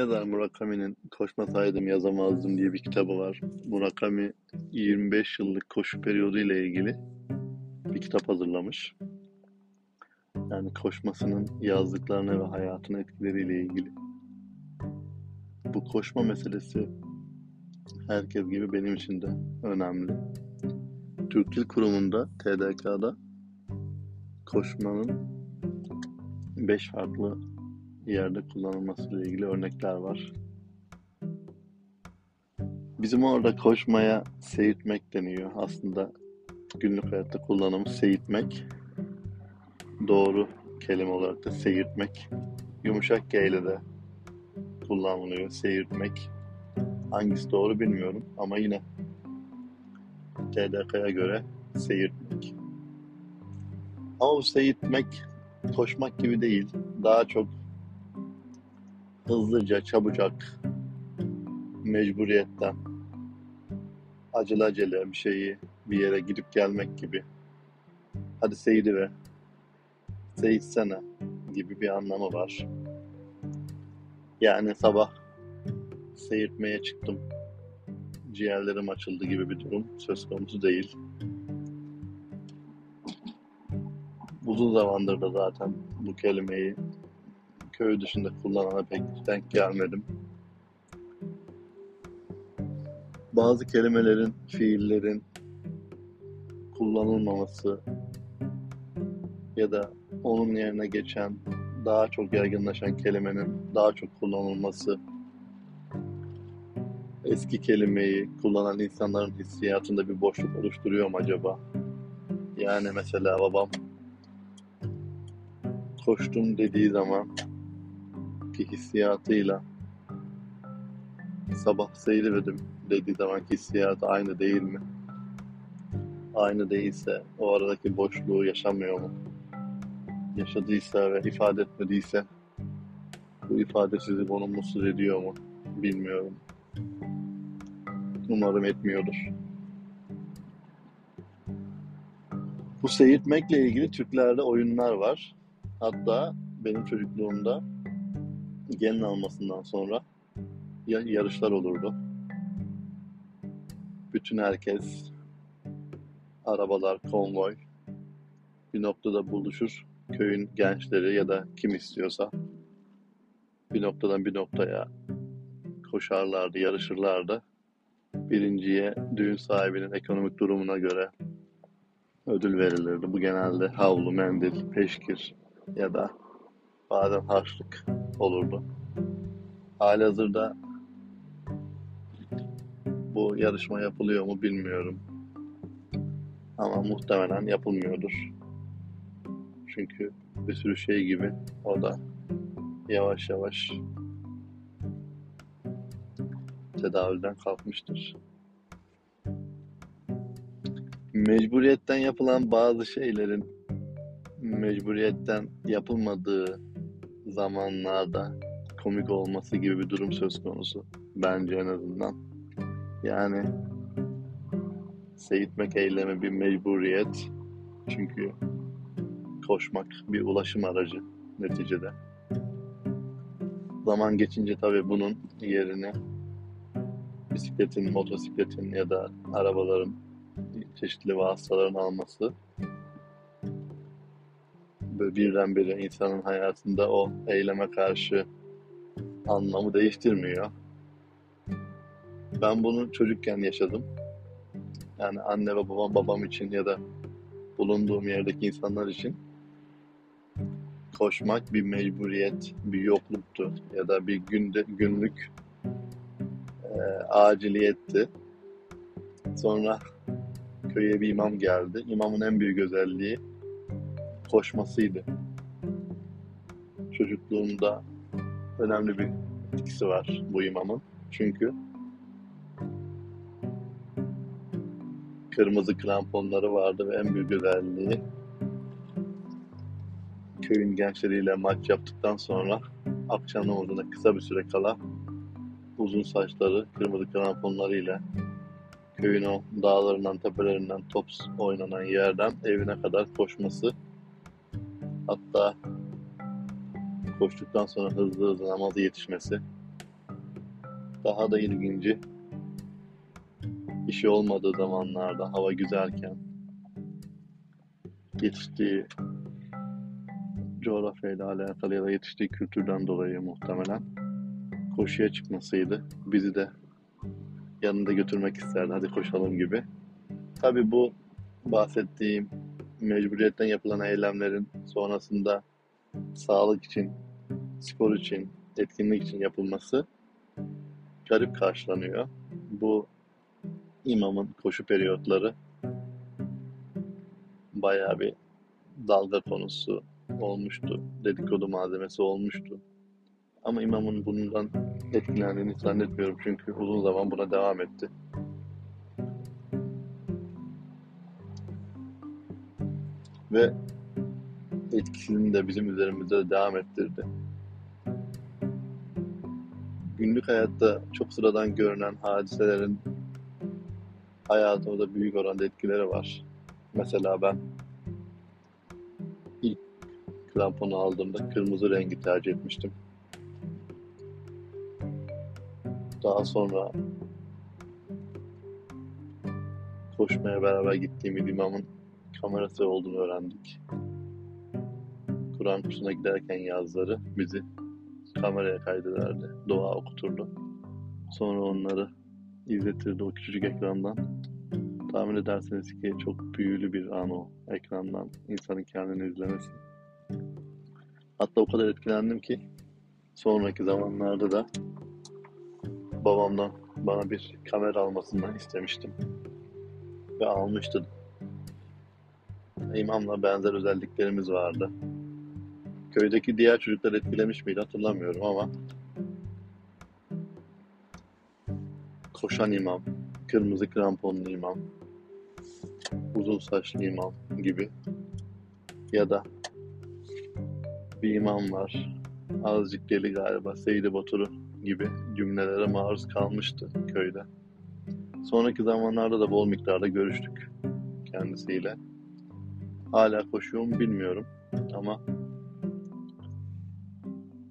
yazar Murakami'nin Koşmasaydım Yazamazdım diye bir kitabı var. Murakami 25 yıllık koşu periyodu ile ilgili bir kitap hazırlamış. Yani koşmasının yazdıklarını ve hayatın etkileriyle ilgili. Bu koşma meselesi herkes gibi benim için de önemli. Türk Dil Kurumu'nda, TDK'da koşmanın 5 farklı yerde kullanılması ile ilgili örnekler var. Bizim orada koşmaya seyitmek deniyor. Aslında günlük hayatta kullanımı seyitmek. Doğru kelime olarak da seyirtmek. Yumuşak G ile de kullanılıyor. Seyirtmek. Hangisi doğru bilmiyorum ama yine TDK'ya göre seyirtmek. Ama bu seyirtmek koşmak gibi değil. Daha çok hızlıca, çabucak, mecburiyetten, acele acele bir şeyi bir yere gidip gelmek gibi. Hadi seyidi ve seyitsene gibi bir anlamı var. Yani sabah seyirtmeye çıktım. Ciğerlerim açıldı gibi bir durum söz konusu değil. Uzun zamandır da zaten bu kelimeyi köy dışında kullanana pek denk gelmedim. Bazı kelimelerin, fiillerin kullanılmaması ya da onun yerine geçen daha çok yaygınlaşan kelimenin daha çok kullanılması eski kelimeyi kullanan insanların hissiyatında bir boşluk oluşturuyor mu acaba? Yani mesela babam koştum dediği zaman ki hissiyatıyla sabah seyirvedim dediği zaman hissiyatı aynı değil mi? Aynı değilse o aradaki boşluğu yaşamıyor mu? Yaşadıysa ve ifade etmediyse bu ifade sizi bunu mutsuz ediyor mu? Bilmiyorum. Umarım etmiyordur. Bu seyirtmekle ilgili Türklerde oyunlar var. Hatta benim çocukluğumda gelin almasından sonra yarışlar olurdu. Bütün herkes, arabalar, konvoy bir noktada buluşur. Köyün gençleri ya da kim istiyorsa bir noktadan bir noktaya koşarlardı, yarışırlardı. Birinciye düğün sahibinin ekonomik durumuna göre ödül verilirdi. Bu genelde havlu, mendil, peşkir ya da bazen harçlık olurdu. Halihazırda bu yarışma yapılıyor mu bilmiyorum. Ama muhtemelen yapılmıyordur. Çünkü bir sürü şey gibi o da yavaş yavaş tedavülden kalkmıştır. Mecburiyetten yapılan bazı şeylerin mecburiyetten yapılmadığı zamanlarda komik olması gibi bir durum söz konusu. Bence en azından. Yani seyitmek eylemi bir mecburiyet. Çünkü koşmak bir ulaşım aracı neticede. Zaman geçince tabii bunun yerini bisikletin, motosikletin ya da arabaların çeşitli vasıtaların alması birdenbire insanın hayatında o eyleme karşı anlamı değiştirmiyor. Ben bunu çocukken yaşadım. Yani anne ve babam babam için ya da bulunduğum yerdeki insanlar için koşmak bir mecburiyet, bir yokluktu ya da bir günde günlük e, aciliyetti. Sonra köye bir imam geldi. İmamın en büyük özelliği koşmasıydı. Çocukluğumda önemli bir etkisi var bu imamın. Çünkü kırmızı kramponları vardı ve en büyük özelliği köyün gençleriyle maç yaptıktan sonra akşam namazına kısa bir süre kala uzun saçları kırmızı kramponlarıyla köyün o dağlarından tepelerinden top oynanan yerden evine kadar koşması hatta koştuktan sonra hızlı hızlı namazı yetişmesi daha da ilginci işi olmadığı zamanlarda hava güzelken yetiştiği coğrafyayla alakalı ya da yetiştiği kültürden dolayı muhtemelen koşuya çıkmasıydı. Bizi de yanında götürmek isterdi. Hadi koşalım gibi. Tabi bu bahsettiğim mecburiyetten yapılan eylemlerin sonrasında sağlık için, spor için, etkinlik için yapılması garip karşılanıyor. Bu imamın koşu periyotları bayağı bir dalga konusu olmuştu. Dedikodu malzemesi olmuştu. Ama imamın bundan etkilendiğini zannetmiyorum çünkü uzun zaman buna devam etti. Ve etkisini de bizim üzerimizde de devam ettirdi. Günlük hayatta çok sıradan görünen hadiselerin hayatımda büyük oranda etkileri var. Mesela ben ilk kramponu aldığımda kırmızı rengi tercih etmiştim. Daha sonra koşmaya beraber gittiğim imamın kamerası olduğunu öğrendik. Kur'an kursuna giderken yazları bizi kameraya kaydederdi. Dua okuturdu. Sonra onları izletirdi o küçücük ekrandan. Tahmin edersiniz ki çok büyülü bir an o ekrandan insanın kendini izlemesi. Hatta o kadar etkilendim ki sonraki zamanlarda da babamdan bana bir kamera almasından istemiştim. Ve almıştı. İmamla benzer özelliklerimiz vardı. Köydeki diğer çocuklar etkilemiş miydi hatırlamıyorum ama koşan imam, kırmızı kramponlu imam, uzun saçlı imam gibi ya da bir imam var azıcık deli galiba Seydi Batur'u gibi cümlelere maruz kalmıştı köyde. Sonraki zamanlarda da bol miktarda görüştük kendisiyle. Hala koşuyor mu bilmiyorum ama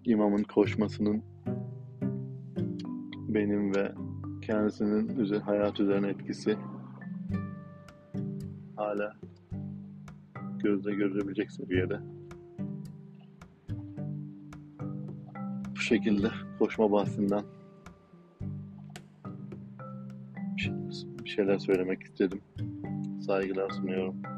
imamın koşmasının benim ve kendisinin hayat üzerine etkisi hala gözle görülebilecek seviyede. Bu şekilde koşma bahsinden bir şeyler söylemek istedim. Saygılar sunuyorum.